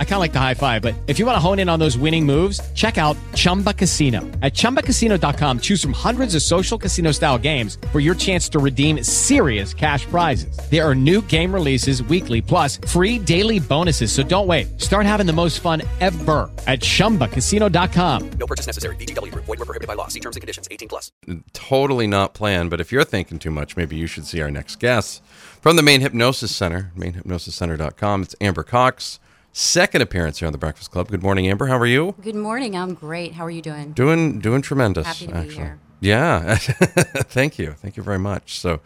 I kind of like the high five, but if you want to hone in on those winning moves, check out Chumba Casino. At chumbacasino.com, choose from hundreds of social casino style games for your chance to redeem serious cash prizes. There are new game releases weekly, plus free daily bonuses. So don't wait. Start having the most fun ever at chumbacasino.com. No purchase necessary. VGW Group. Void were prohibited by law. See terms and conditions. 18 plus. totally not planned, but if you're thinking too much, maybe you should see our next guest from the Maine Hypnosis Center, mainhypnosiscenter.com. It's Amber Cox, second appearance here on the Breakfast Club. Good morning, Amber. How are you? Good morning. I'm great. How are you doing? Doing doing tremendous. Happy to be actually. here. Yeah. Thank you. Thank you very much. So,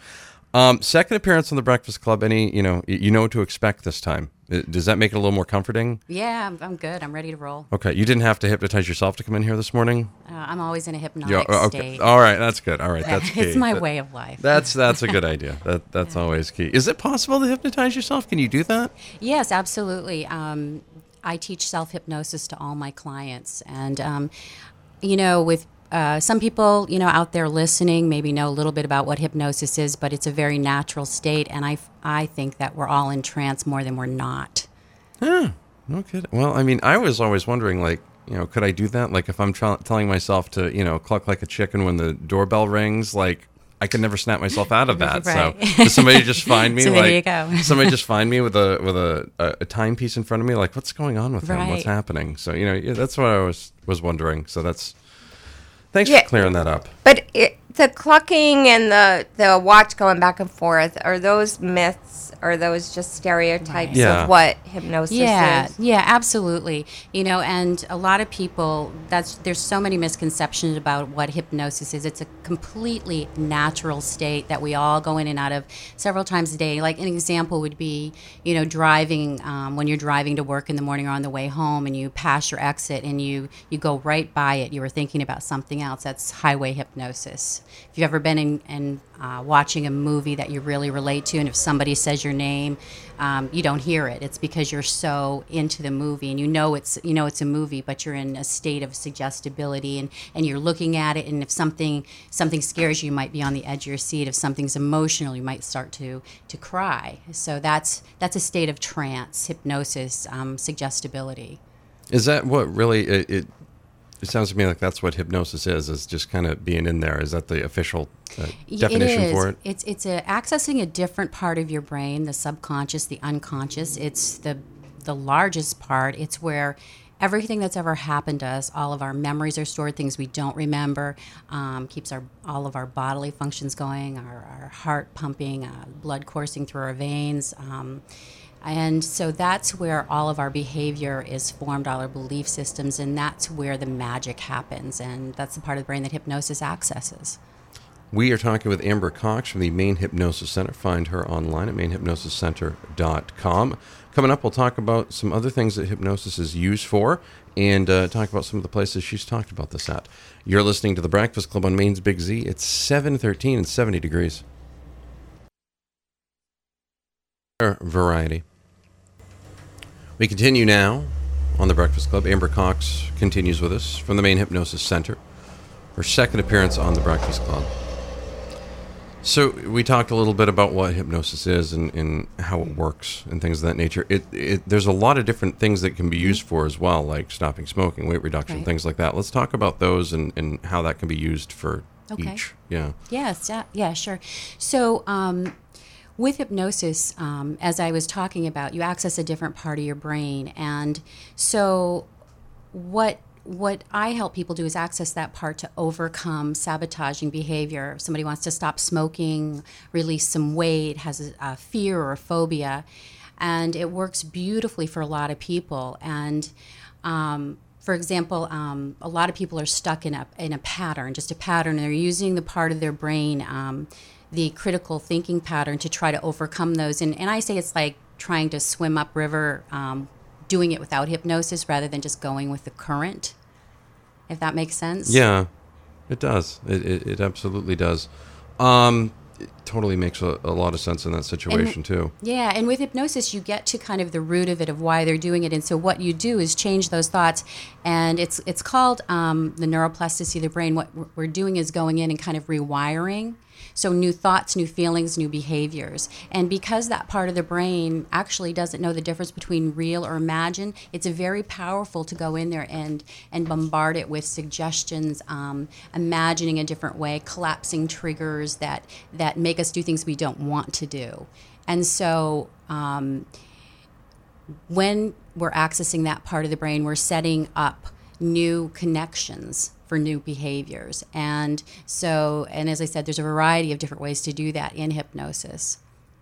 um, second appearance on the Breakfast Club. Any, you know, you know what to expect this time. Uh, Does that make it a little more comforting? Yeah, I'm, I'm good. I'm ready to roll. Okay. You didn't have to hypnotize yourself to come in here this morning. Uh, I'm always in a hypnotic Yeah, uh, okay. state. All right. That's good. All right. That's key. it's my That- way of life. That's that's a good idea. That that's always key. Is it possible to hypnotize yourself? Can you do that? yes, absolutely. Um, I teach self hypnosis to all my clients, and um, you know, with uh, some people, you know, out there listening, maybe know a little bit about what hypnosis is, but it's a very natural state, and I I think that we're all in trance more than we're not. No kidding. Well, I mean, I was always wondering, like, you know, could I do that? Like, if I'm tr- telling myself to, you know, cluck like a chicken when the doorbell rings, like, I could never snap myself out of that. Right. So, does somebody just find me? So like, there you go. somebody just find me with a with a, a, a timepiece in front of me. Like, what's going on with him? What's happening? So, you know, yeah, that's what I was was wondering. So that's thanks Yeah. for clearing that up. But it, the clucking and the the watch going back and forth are those myths? Are those just stereotypes Yeah. of what hypnosis yeah. is? yeah absolutely. You know and a lot of people that's there's so many misconceptions about what hypnosis is. It's a completely natural state that we all go in and out of several times a day. Like an example would be you know driving um, when you're driving to work in the morning or on the way home and you pass your exit and you you go right by it you were thinking about something else. That's highway hypnosis if you've ever been in, in uh, watching a movie that you really relate to and if somebody says your name um, you don't hear it. It's because you're so into the movie and you know it's you know it's a movie but you're in a state of suggestibility and, and you're looking at it and if something something scares you you might be on the edge of your seat. If something's emotional you might start to to cry. So that's that's a state of trance hypnosis um, suggestibility. Is that what really it, it? It sounds to me like that's what hypnosis is. Is just kind of being in there. Is that the official uh, definition it is. for it? It's it's a, accessing a different part of your brain, the subconscious, the unconscious. It's the the largest part. It's where everything that's ever happened to us, all of our memories are stored, things we don't remember, um, keeps our all of our bodily functions going, our, our heart pumping, uh, blood coursing through our veins. Um, and so that's where all of our behavior is formed, all our belief systems, and that's where the magic happens. And that's the part of the brain that hypnosis accesses. We are talking with Amber Cox from the Maine Hypnosis Center. Find her online at mainhypnosiscenter.com. Coming up, we'll talk about some other things that hypnosis is used for and uh, talk about some of the places she's talked about this at. You're listening to The Breakfast Club on Maine's Big Z. It's 713 and 70 degrees. Variety. We continue now on The Breakfast Club. Amber Cox continues with us from the Maine Hypnosis Center. Her second appearance on The Breakfast Club. So we talked a little bit about what hypnosis is and, and how it works and things of that nature. It, it there's a lot of different things that can be used for as well, like stopping smoking, weight reduction, Right. things like that. Let's talk about those and, and how that can be used for Okay. each. Yeah. Yes, yeah, yeah, sure. So, um, with hypnosis, um, as I was talking about, you access a different part of your brain, and so what what I help people do is access that part to overcome sabotaging behavior. If somebody wants to stop smoking, release some weight, has a, a fear or a phobia, and it works beautifully for a lot of people. And um, for example, um, a lot of people are stuck in a in a pattern, just a pattern, they're using the part of their brain, um, the critical thinking pattern, to try to overcome those. And and I say it's like trying to swim upriver, um, doing it without hypnosis rather than just going with the current. If that makes sense. Yeah, it does. It, it, it absolutely does. Um, totally makes a, a lot of sense in that situation too. Yeah, and with hypnosis, you get to kind of the root of it of why they're doing it, and so what you do is change those thoughts, and it's it's called um, the neuroplasticity of the brain. What we're doing is going in and kind of rewiring. So new thoughts, new feelings, new behaviors, and because that part of the brain actually doesn't know the difference between real or imagined, it's very powerful to go in there and and bombard it with suggestions, um, imagining a different way, collapsing triggers that that make us do things we don't want to do, and so. Um, when we're accessing that part of the brain, we're setting up new connections for new behaviors. And so, and as I said, there's a variety of different ways to do that in hypnosis.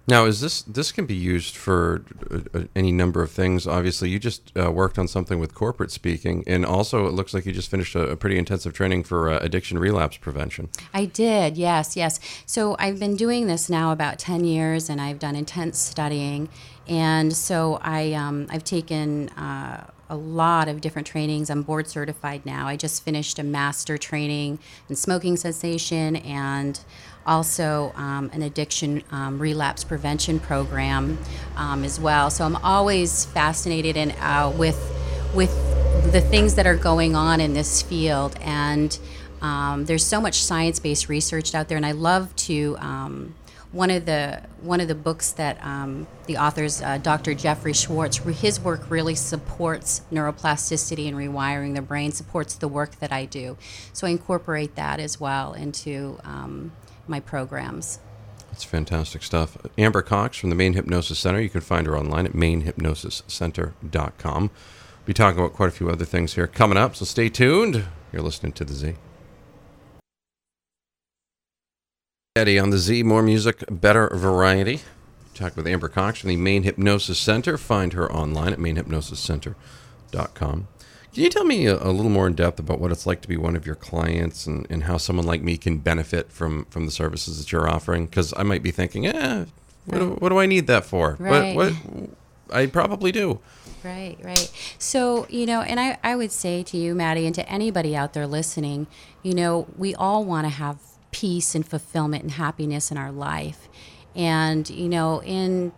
Now, is this this can be used for uh, uh, any number of things? Obviously, you just uh, worked on something with corporate speaking, and also it looks like you just finished a, a pretty intensive training for uh, addiction relapse prevention. I did, yes, yes. So I've been doing this now about ten years, and I've done intense studying, and so I um, I've taken. Uh, a lot of different trainings. I'm board certified now. I just finished a master training in smoking cessation and also um, an addiction um, relapse prevention program um, as well. So I'm always fascinated in, uh, with with the things that are going on in this field, and um, there's so much science-based research out there, and I love to um, one of the one of the books that um, the authors, uh, Dr. Jeffrey Schwartz, his work really supports neuroplasticity and rewiring the brain, supports the work that I do. So I incorporate that as well into um, my programs. That's fantastic stuff. Amber Cox from the Maine Hypnosis Center. You can find her online at mainhypnosiscenter.com. We'll be talking about quite a few other things here coming up, so stay tuned. You're listening to the Z. Eddie on the Z, more music, better variety. Talk with Amber Cox from the Maine Hypnosis Center. Find her online at mainhypnosiscenter.com. Can you tell me a, a, little more in depth about what it's like to be one of your clients and, and how someone like me can benefit from, from the services that you're offering? Because I might be thinking, eh, what, do, what do I need that for? Right. What, what, I probably do. Right, right. So, you know, and I, I would say to you, Maddie, and to anybody out there listening, you know, we all want to have peace and fulfillment and happiness in our life. And, you know, in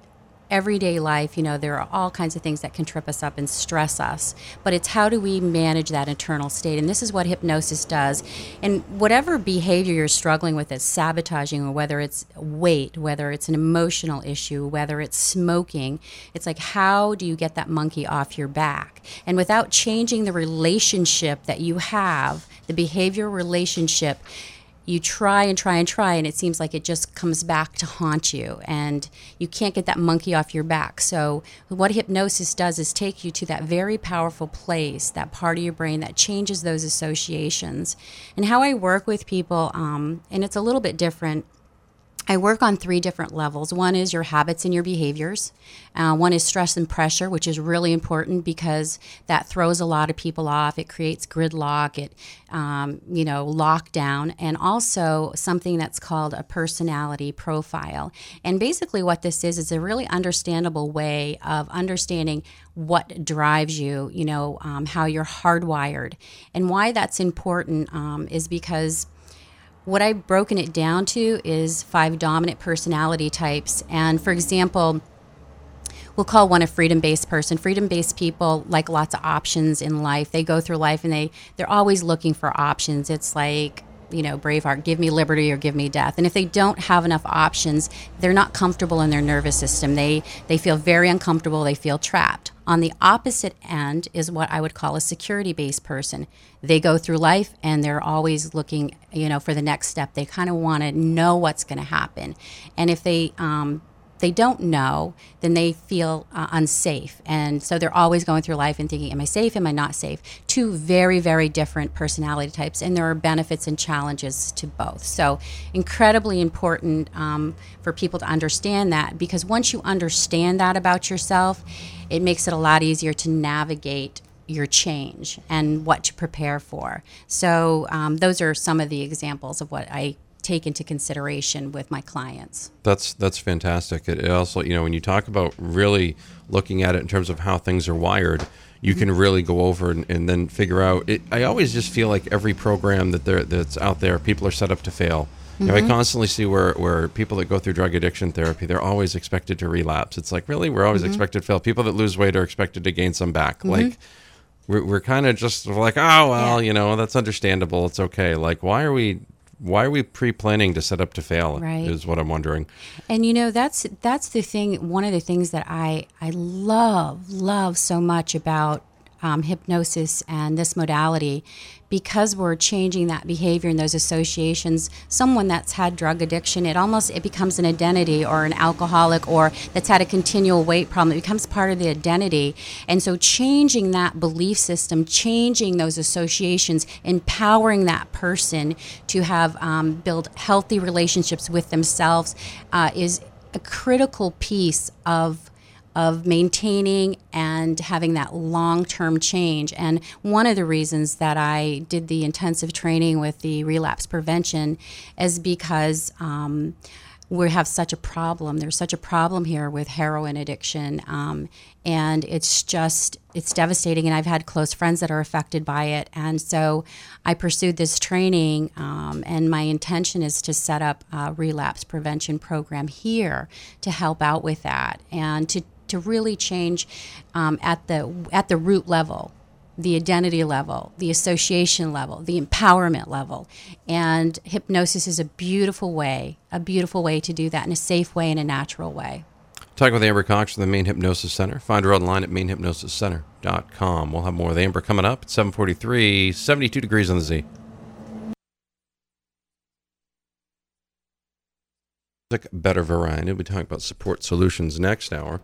everyday life, you know, there are all kinds of things that can trip us up and stress us. But it's how do we manage that internal state? And this is what hypnosis does. And whatever behavior you're struggling with is sabotaging, or whether it's weight, whether it's an emotional issue, whether it's smoking, it's like, how do you get that monkey off your back? And without changing the relationship that you have, the behavior relationship, you try and try and try and it seems like it just comes back to haunt you and you can't get that monkey off your back. So what hypnosis does is take you to that very powerful place that part of your brain that changes those associations. And how i work with people um, and it's a little bit different I work on three different levels. One is your habits and your behaviors. Uh, one is stress and pressure, which is really important because that throws a lot of people off. It creates gridlock, it, um, you know, lockdown, and also something that's called a personality profile. And basically, what this is is a really understandable way of understanding what drives you, you know, um, how you're hardwired. And why that's important um, is because what I've broken it down to is five dominant personality types. And for example, we'll call one a freedom-based person. Freedom-based people like lots of options in life. They go through life and they they're always looking for options. It's like you know, Braveheart, give me liberty or give me death. And if they don't have enough options, they're not comfortable in their nervous system. They they feel very uncomfortable. They feel trapped. On the opposite end is what I would call a security based person. They go through life and they're always looking, you know, for the next step. They kind of want to know what's going to happen. And if they um, they don't know, then they feel uh, unsafe. And so they're always going through life and thinking, Am I safe? Am I not safe? Two very, very different personality types. And there are benefits and challenges to both. So, incredibly important um, for people to understand that because once you understand that about yourself, it makes it a lot easier to navigate your change and what to prepare for. So, um, those are some of the examples of what I take into consideration with my clients. That's that's fantastic. It, also, you know, when you talk about really looking at it in terms of how things are wired, you can really go over and, and then figure out. It, I always just feel like every program that there that's out there, people are set up to fail. You know, I mm-hmm. constantly see where, where people that go through drug addiction therapy, they're always expected to relapse. It's like, really? We're always mm-hmm. expected to fail. People that lose weight are expected to gain some back. Mm-hmm. Like, we're, we're kind of just like, oh, well, Yeah. you know, that's understandable. It's okay. Like, why are we. Why are we pre-planning to set up to fail? Right. Is what I'm wondering. And you know that's that's the thing. One of the things that I I love love so much about um, hypnosis and this modality, because we're changing that behavior and those associations. Someone that's had drug addiction, it almost it becomes an identity, or an alcoholic, or that's had a continual weight problem. It becomes part of the identity. And so, changing that belief system, changing those associations, empowering that person to have um, build healthy relationships with themselves uh, is a critical piece of of maintaining and having that long-term change. And one of the reasons that i did the intensive training with the relapse prevention is because um, we have such a problem. There's such a problem here with heroin addiction um, and it's just it's devastating and i've had close friends that are affected by it. And so i pursued this training um, and my intention is to set up a relapse prevention program here to help out with that and to to really change um, at the at the root level the identity level, the association level, the empowerment level. And hypnosis is a beautiful way, a beautiful way to do that in a safe way, in a natural way. Talking with Amber Cox from the Maine Hypnosis Center. Find her online at mainhypnosiscenter.com. We'll have more with Amber coming up at 743, 72 degrees on the Z. Better variety. We'll be talking about support solutions next hour.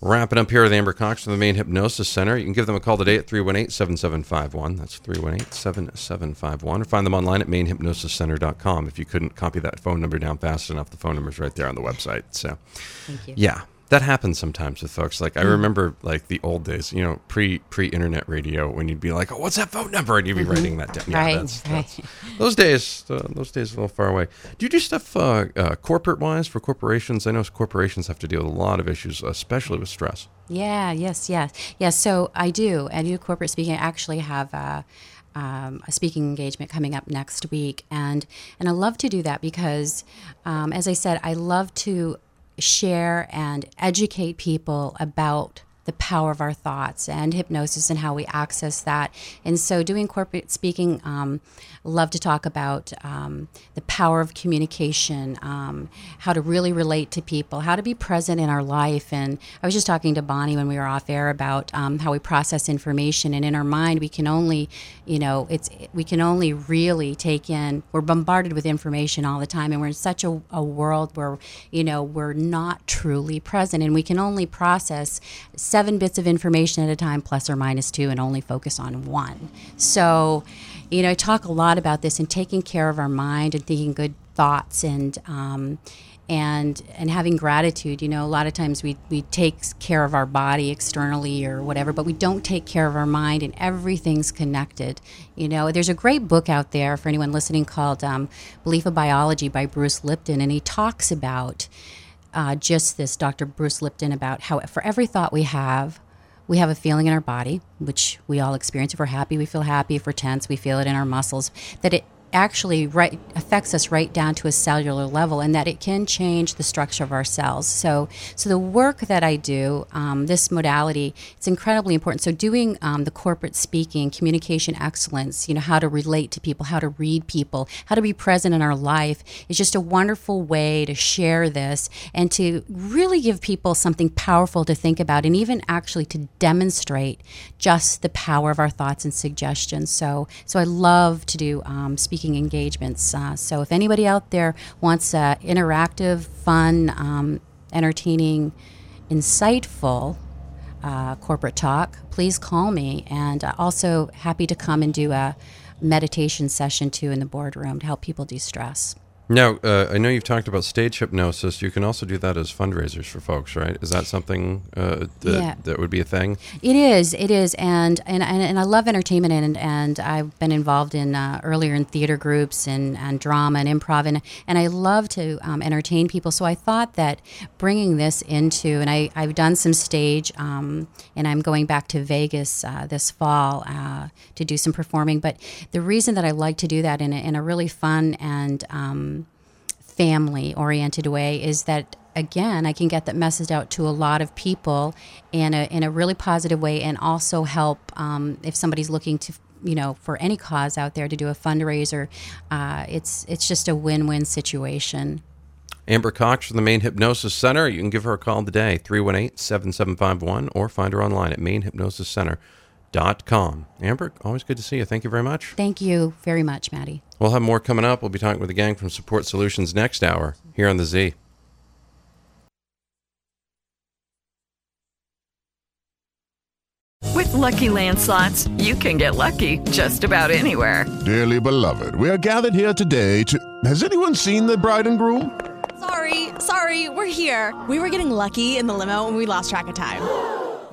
Wrapping up here with Amber Cox from the Maine Hypnosis Center. You can give them a call today at 318 7751. That's 318 7751. Or find them online at mainhypnosiscenter.com. If you couldn't copy that phone number down fast enough, the phone number's right there on the website. So, Thank you. yeah, that happens sometimes with folks. Like I remember, like the old days, you know, pre pre internet radio, when you'd be like, "Oh, what's that phone number?" and you'd be writing that down. Yeah, Right, that's, right. that's those days. Uh, those days are a little far away. Do you do stuff uh, uh, corporate wise for corporations? I know corporations have to deal with a lot of issues, especially with stress. Yeah, yes, yes. Yes, so I do. I do corporate speaking. I actually have a, um, a speaking engagement coming up next week. And, and I love to do that because, um, as I said, I love to share and educate people about the power of our thoughts and hypnosis and how we access that. And so, doing corporate speaking, um, love to talk about um, the power of communication, um, how to really relate to people, how to be present in our life. And I was just talking to Bonnie when we were off air about um, how we process information, and in our mind, we can only, you know, it's we can only really take in. We're bombarded with information all the time, and we're in such a, a world where, you know, we're not truly present, and we can only process seven bits of information at a time, plus or minus two, and only focus on one. So, you know, I talk a lot about this and taking care of our mind and thinking good thoughts and um, and and having gratitude. You know, a lot of times we we take care of our body externally or whatever, but we don't take care of our mind, and everything's connected. You know, there's a great book out there for anyone listening called um, "Belief of Biology" by Bruce Lipton, and he talks about uh, just this, Dr. Bruce Lipton, about how for every thought we have, we have a feeling in our body, which we all experience. If we're happy, we feel happy. If we're tense, we feel it in our muscles. That it actually right affects us right down to a cellular level, and that it can change the structure of our cells. So, so the work that I do, um, this modality, it's incredibly important. So, doing um, the corporate speaking, communication excellence, you know, how to relate to people, how to read people, how to be present in our life, is just a wonderful way to share this and to really give people something powerful to think about, and even actually to demonstrate just the power of our thoughts and suggestions. So, so I love to do um, speaking engagements. Uh, so, if anybody out there wants uh, interactive, fun, um, entertaining, insightful uh, corporate talk, please call me. And uh, also happy to come and do a meditation session too in the boardroom to help people de stress. Now, uh, I know you've talked about stage hypnosis. You can also do that as fundraisers for folks, right? Is that something uh, that, Yeah. that would be a thing? It is, it is, and and, and, I love entertainment, and and I've been involved in uh, earlier in theater groups and, and drama and improv, and and I love to um, entertain people. So I thought that bringing this into, and I I've done some stage, um, and I'm going back to Vegas uh, this fall uh, to do some performing. But the reason that I like to do that in a, in a really fun and um, family oriented way is that again I can get that message out to a lot of people in a in a really positive way and also help um, if somebody's looking to you know for any cause out there to do a fundraiser uh, it's it's just a win-win situation Amber Cox from the Maine Hypnosis Center. You can give her a call today, 318 7751, or find her online at mainhypnosiscenter.com. Amber, always good to see you. Thank you very much. thank you very much maddie We'll have more coming up. We'll be talking with the gang from Support Solutions next hour here on the Z. With Lucky Land slots, you can get lucky just about anywhere. Dearly beloved, we are gathered here today to. Has anyone seen the bride and groom? Sorry, sorry, we're here. We were getting lucky in the limo and we lost track of time.